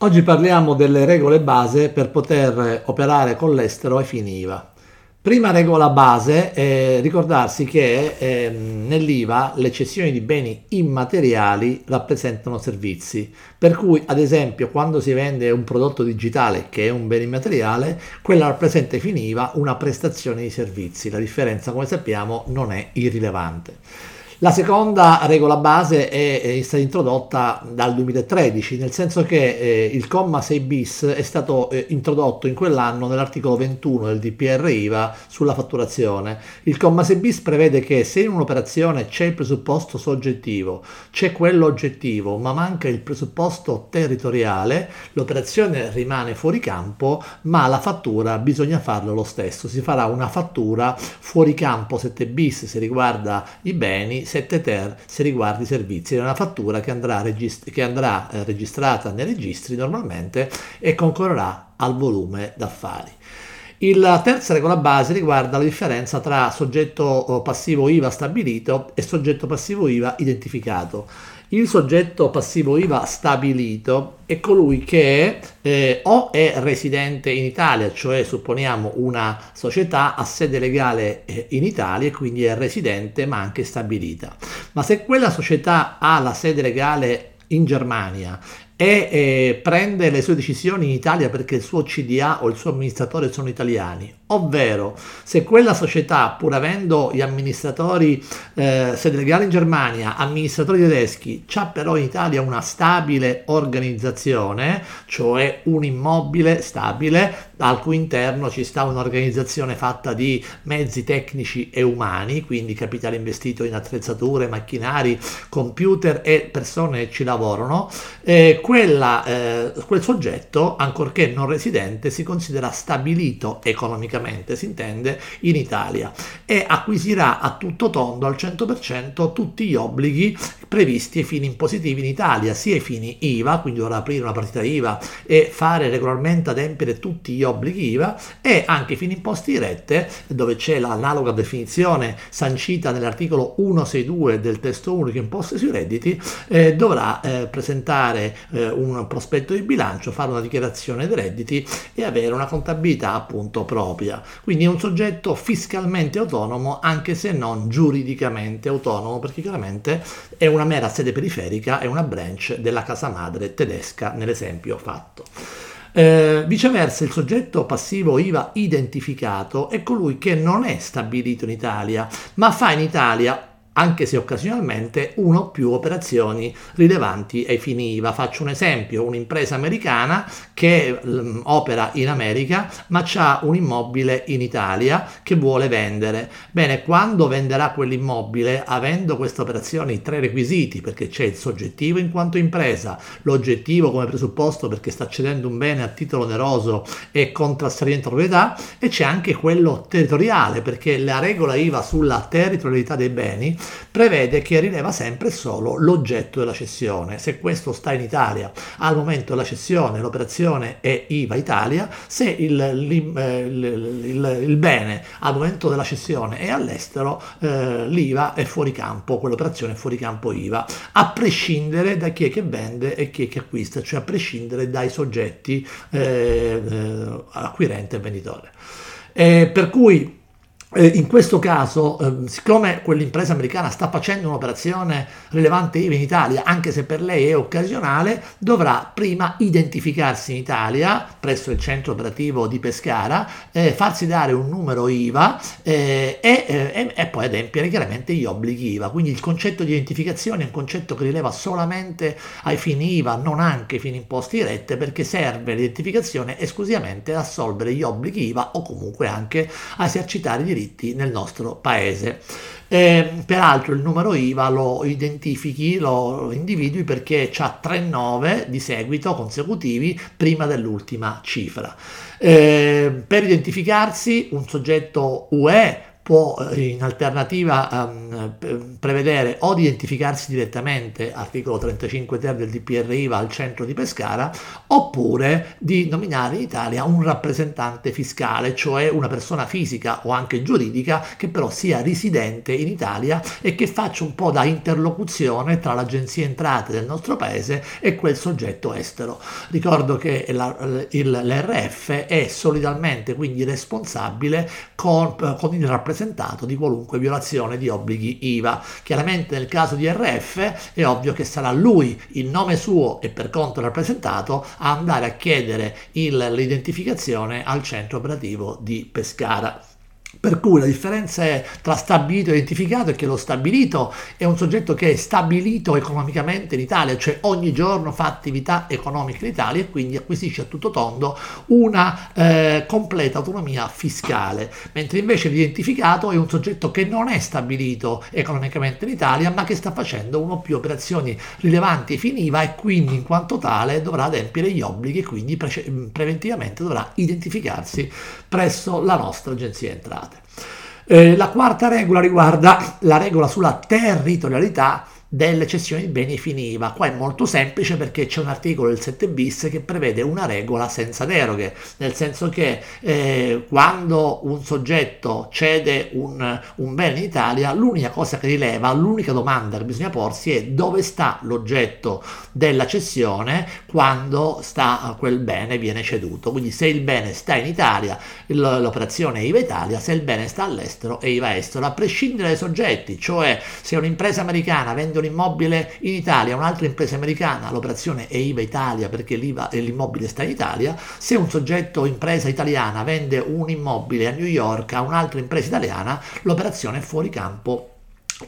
Oggi parliamo delle regole base per poter operare con l'estero ai fini IVA. Prima regola base è ricordarsi che eh, nell'IVA le cessioni di beni immateriali rappresentano servizi, per cui ad esempio quando si vende un prodotto digitale che è un bene immateriale, quella rappresenta ai fini IVA una prestazione di servizi, la differenza come sappiamo non è irrilevante. La seconda regola base è, è stata introdotta dal 2013, nel senso che eh, il comma 6 bis è stato eh, introdotto in quell'anno nell'articolo 21 del DPR IVA sulla fatturazione. Il comma 6 bis prevede che se in un'operazione c'è il presupposto soggettivo, c'è quello oggettivo, ma manca il presupposto territoriale, l'operazione rimane fuori campo, ma la fattura bisogna farlo lo stesso. Si farà una fattura fuori campo 7 bis se riguarda i beni 7 ter se riguarda i servizi. È una fattura che andrà, regist- che andrà eh, registrata nei registri normalmente e concorrerà al volume d'affari. La terza regola base riguarda la differenza tra soggetto passivo IVA stabilito e soggetto passivo IVA identificato. Il soggetto passivo IVA stabilito è colui che eh, o è residente in Italia, cioè supponiamo una società a sede legale eh, in Italia e quindi è residente ma anche stabilita. Ma se quella società ha la sede legale in Germania e eh, prende le sue decisioni in Italia perché il suo CDA o il suo amministratore sono italiani, ovvero se quella società, pur avendo gli amministratori eh, sede legale in Germania, amministratori tedeschi, ha però in Italia una stabile organizzazione, cioè un immobile stabile al cui interno ci sta un'organizzazione fatta di mezzi tecnici e umani, quindi capitale investito in attrezzature, macchinari, computer e persone che ci lavorano, eh, quella, eh, quel soggetto, ancorché non residente, si considera stabilito economicamente, si intende, in Italia e acquisirà a tutto tondo al 100% tutti gli obblighi previsti ai fini impositivi in Italia, sia ai fini IVA, quindi dovrà aprire una partita IVA e fare regolarmente adempiere tutti gli obblighi IVA e anche ai fini imposti dirette, dove c'è l'analoga definizione sancita nell'articolo 162 del testo unico imposte sui redditi, eh, dovrà eh, presentare eh, un prospetto di bilancio, fare una dichiarazione dei redditi e avere una contabilità appunto propria. Quindi è un soggetto fiscalmente autonomo anche se non giuridicamente autonomo perché chiaramente è una mera sede periferica, è una branch della casa madre tedesca nell'esempio fatto. Eh, viceversa, il soggetto passivo IVA identificato è colui che non è stabilito in Italia, ma fa in Italia anche se occasionalmente una o più operazioni rilevanti ai fini IVA. Faccio un esempio, un'impresa americana che um, opera in America ma ha un immobile in Italia che vuole vendere. Bene, quando venderà quell'immobile, avendo queste operazioni tre requisiti, perché c'è il soggettivo in quanto impresa, l'oggettivo come presupposto perché sta cedendo un bene a titolo oneroso e con trasferimento proprietà, e c'è anche quello territoriale, perché la regola IVA sulla territorialità dei beni prevede che rileva sempre solo l'oggetto della cessione. Se questo sta in Italia al momento della cessione, l'operazione è IVA Italia, se il, il, eh, il, il bene al momento della cessione è all'estero, eh, l'IVA è fuori campo, quell'operazione è fuori campo IVA, a prescindere da chi è che vende e chi è che acquista, cioè a prescindere dai soggetti eh, eh acquirente e venditore. Eh, per cui in questo caso, eh, siccome quell'impresa americana sta facendo un'operazione rilevante in Italia, anche se per lei è occasionale, dovrà prima identificarsi in Italia presso il centro operativo di Pescara, eh, farsi dare un numero IVA eh, e, eh, e, poi adempiere chiaramente gli obblighi IVA. Quindi il concetto di identificazione è un concetto che rileva solamente ai fini IVA, non anche ai fini imposti dirette, perché serve l'identificazione esclusivamente ad assolvere gli obblighi IVA o comunque anche a esercitare i diritti diritti nel nostro paese. Eh, peraltro il numero IVA lo identifichi, lo individui perché ha 3-9 di seguito consecutivi prima dell'ultima cifra. Eh, per identificarsi un soggetto UE può eh, in alternativa um, prevedere o di identificarsi direttamente, articolo 35 ter del DPR IVA al centro di Pescara, oppure di nominare in Italia un rappresentante fiscale, cioè una persona fisica o anche giuridica che però sia residente in Italia e che faccia un po' da interlocuzione tra l'agenzia entrate del nostro paese e quel soggetto estero. Ricordo che la, il, l'RF è solidalmente quindi responsabile con, con il rappresentante rappresentato di qualunque violazione di obblighi IVA. Chiaramente nel caso di RF è ovvio che sarà lui, il nome suo e per conto rappresentato, a andare a chiedere il, l'identificazione al centro operativo di Pescara. Per cui la differenza è tra stabilito e identificato è che lo stabilito è un soggetto che è stabilito economicamente in Italia, cioè ogni giorno fa attività economica in Italia e quindi acquisisce a tutto tondo una eh, completa autonomia fiscale, mentre invece l'identificato è un soggetto che non è stabilito economicamente in Italia ma che sta facendo una o più operazioni rilevanti finiva e quindi in quanto tale dovrà adempiere gli obblighi e quindi pre- preventivamente dovrà identificarsi presso la nostra agenzia entrate. Eh, la quarta regola riguarda la regola sulla territorialità delle cessioni di beni finiva. Qua è molto semplice perché c'è un articolo del 7 bis che prevede una regola senza deroghe, nel senso che eh, quando un soggetto cede un, un, bene in Italia, l'unica cosa che rileva, l'unica domanda che bisogna porsi è dove sta l'oggetto della cessione quando sta, quel bene viene ceduto. Quindi se il bene sta in Italia, l'operazione è IVA Italia, se il bene sta all'estero è IVA estero, a prescindere dai soggetti, cioè se un'impresa americana vende un immobile in Italia, un'altra impresa americana, l'operazione è IVA Italia perché l'IVA e l'immobile sta in Italia, se un soggetto impresa italiana vende un immobile a New York a un'altra impresa italiana, l'operazione è fuori campo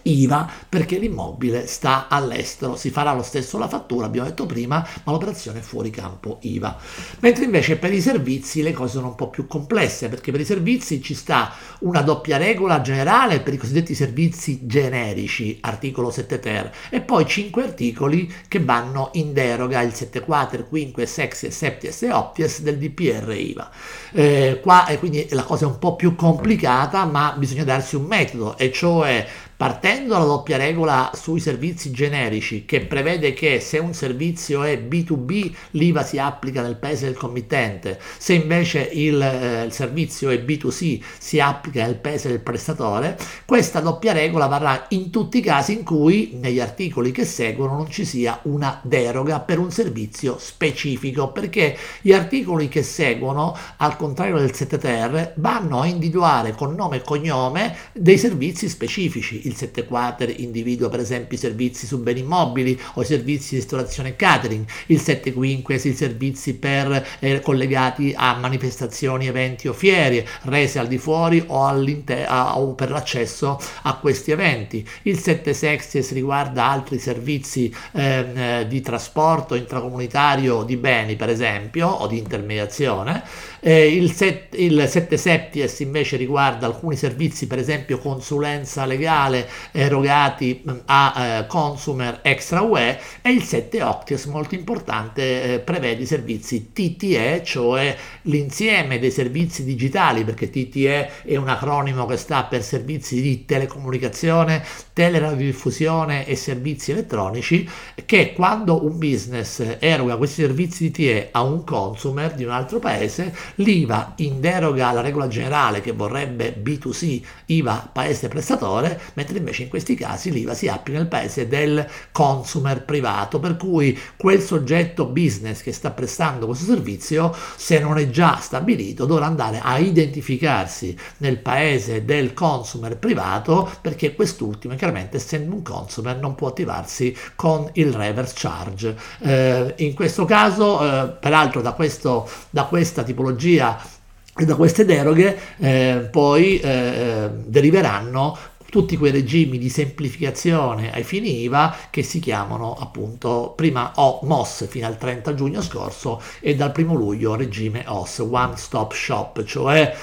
IVA perché l'immobile sta all'estero, si farà lo stesso la fattura, abbiamo detto prima, ma l'operazione è fuori campo IVA. Mentre invece per i servizi le cose sono un po' più complesse perché per i servizi ci sta una doppia regola generale per i cosiddetti servizi generici, articolo 7 ter, e poi 5 articoli che vanno in deroga, il 7 quater, quinque, sexi, septies e opties del DPR IVA. Eh, qua è quindi la cosa è un po' più complicata, ma bisogna darsi un metodo, e cioè partendo dalla doppia regola sui servizi generici che prevede che se un servizio è B2B l'IVA si applica nel paese del committente, se invece il, eh, il servizio è B2C si applica nel paese del prestatore, questa doppia regola varrà in tutti i casi in cui negli articoli che seguono non ci sia una deroga per un servizio specifico, perché gli articoli che seguono, al contrario del 7 ter, vanno a individuare con nome e cognome dei servizi specifici il 7 Quater individua per esempio i servizi su beni immobili o i servizi di ristorazione e catering, il 7 Quinques i servizi per, eh, collegati a manifestazioni, eventi o fiere rese al di fuori o, a, o per l'accesso a questi eventi, il 7 Sexties riguarda altri servizi ehm, eh, di trasporto intracomunitario di beni per esempio o di intermediazione, eh, il, set, il 7 Septies invece riguarda alcuni servizi per esempio consulenza legale erogati mm, a eh, consumer extra UE e il 7 Octius molto importante eh, prevede i servizi TTE cioè l'insieme dei servizi digitali perché TTE è un acronimo che sta per servizi di telecomunicazione teleradiodiffusione e servizi elettronici che quando un business eroga questi servizi TTE a un consumer di un altro paese l'IVA in deroga alla regola generale che vorrebbe B2C IVA paese prestatore mentre mentre invece in questi casi l'IVA si applica nel paese del consumer privato, per cui quel soggetto business che sta prestando questo servizio, se non è già stabilito, dovrà andare a identificarsi nel paese del consumer privato perché quest'ultimo, chiaramente essendo un consumer, non può attivarsi con il reverse charge. Eh, in questo caso, eh, peraltro da, questo, da questa tipologia da queste deroghe eh, poi eh, deriveranno tutti quei regimi di semplificazione ai fini IVA che si chiamano appunto prima o MOS fino al 30 giugno scorso e dal 1 luglio regime OS, One Stop Shop, cioè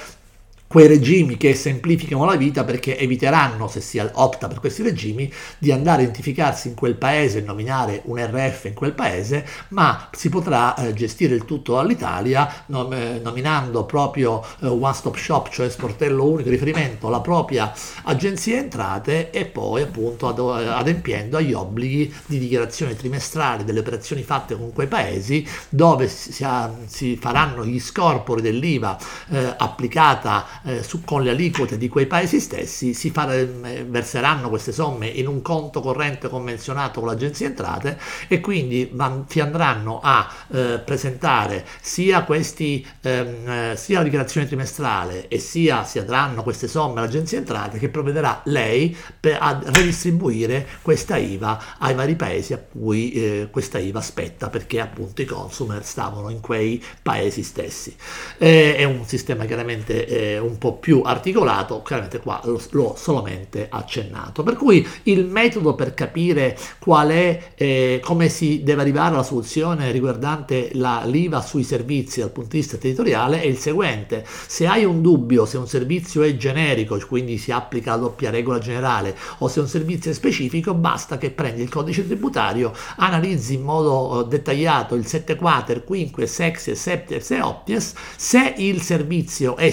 quei regimi che semplificano la vita perché eviteranno, se si opta per questi regimi, di andare a identificarsi in quel paese e nominare un RF in quel paese, ma si potrà eh, gestire il tutto all'Italia nom- eh, nominando proprio eh, one stop shop, cioè sportello unico riferimento, la propria agenzia entrate e poi appunto ad- adempiendo agli obblighi di dichiarazione trimestrale delle operazioni fatte con quei paesi dove si, ha, si faranno gli scorpori dell'IVA eh, applicata eh, su, con le aliquote di quei paesi stessi si far, eh, verseranno queste somme in un conto corrente convenzionato con l'agenzia entrate e quindi van, si andranno a eh, presentare sia, questi, ehm, eh, sia la dichiarazione trimestrale e sia si andranno queste somme all'agenzia entrate che provvederà lei per, a redistribuire questa IVA ai vari paesi a cui eh, questa IVA spetta perché appunto i consumer stavano in quei paesi stessi. Eh, è un sistema chiaramente eh, un po' più articolato, chiaramente qua l'ho solamente accennato. Per cui il metodo per capire qual è, eh, come si deve arrivare alla soluzione riguardante la, l'IVA sui servizi dal punto di vista territoriale è il seguente. Se hai un dubbio se un servizio è generico, quindi si applica la doppia regola generale, o se un servizio è specifico, basta che prendi il codice tributario, analizzi in modo eh, dettagliato il 7 quater, quinque, sexes, septies e opties, se il servizio è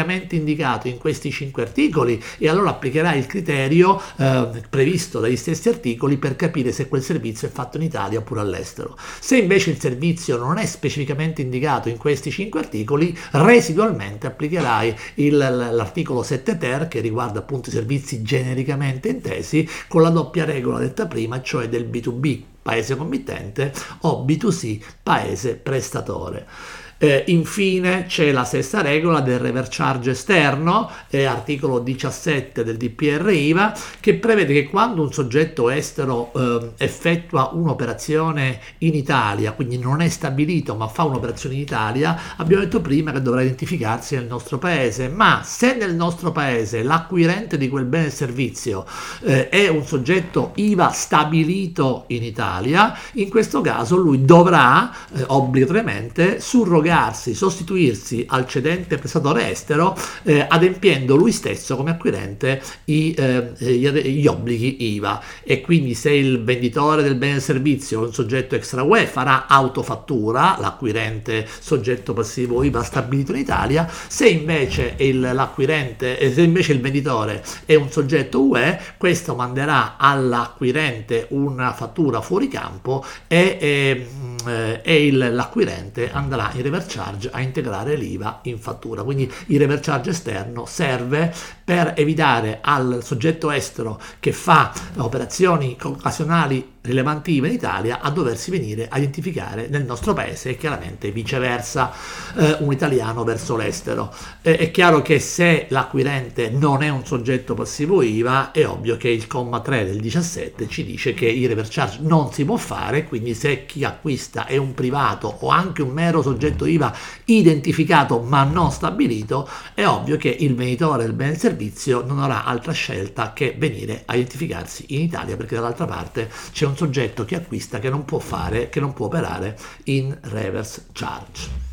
specificamente indicato in questi cinque articoli e allora applicherai il criterio eh, previsto dagli stessi articoli per capire se quel servizio è fatto in Italia oppure all'estero. Se invece il servizio non è specificamente indicato in questi cinque articoli, residualmente applicherai il, l'articolo 7 ter che riguarda appunto i servizi genericamente intesi con la doppia regola detta prima, cioè del B2B paese committente o B2C paese prestatore. Eh, infine c'è la stessa regola del reverse charge esterno, eh, articolo 17 del DPR IVA, che prevede che quando un soggetto estero eh, effettua un'operazione in Italia, quindi non è stabilito ma fa un'operazione in Italia, abbiamo detto prima che dovrà identificarsi nel nostro paese, ma se nel nostro paese l'acquirente di quel bene e servizio eh, è un soggetto IVA stabilito in Italia, in questo caso lui dovrà eh, obbligatoriamente surrogare collegarsi, sostituirsi al cedente prestatore estero eh, adempiendo lui stesso come acquirente i, eh, gli, obblighi IVA e quindi se il venditore del bene e servizio è un soggetto extra UE farà autofattura, l'acquirente soggetto passivo IVA stabilito in Italia, se invece il, l'acquirente, eh, se invece il venditore è un soggetto UE, questo manderà all'acquirente una fattura fuori campo e, e, eh, e il, l'acquirente andrà in reverse charge a integrare l'IVA in fattura. Quindi il reverse charge esterno serve per evitare al soggetto estero che fa operazioni occasionali rilevanti in Italia a doversi venire a identificare nel nostro paese e chiaramente viceversa eh, un italiano verso l'estero. Eh, è chiaro che se l'acquirente non è un soggetto passivo IVA è ovvio che il comma 3 del 17 ci dice che il reverse charge non si può fare, quindi se chi acquista è un privato o anche un mero soggetto IVA identificato ma non stabilito, è ovvio che il venditore del bene e servizio non avrà altra scelta che venire a identificarsi in Italia perché dall'altra parte c'è un soggetto che acquista che non può fare, che non può operare in reverse charge.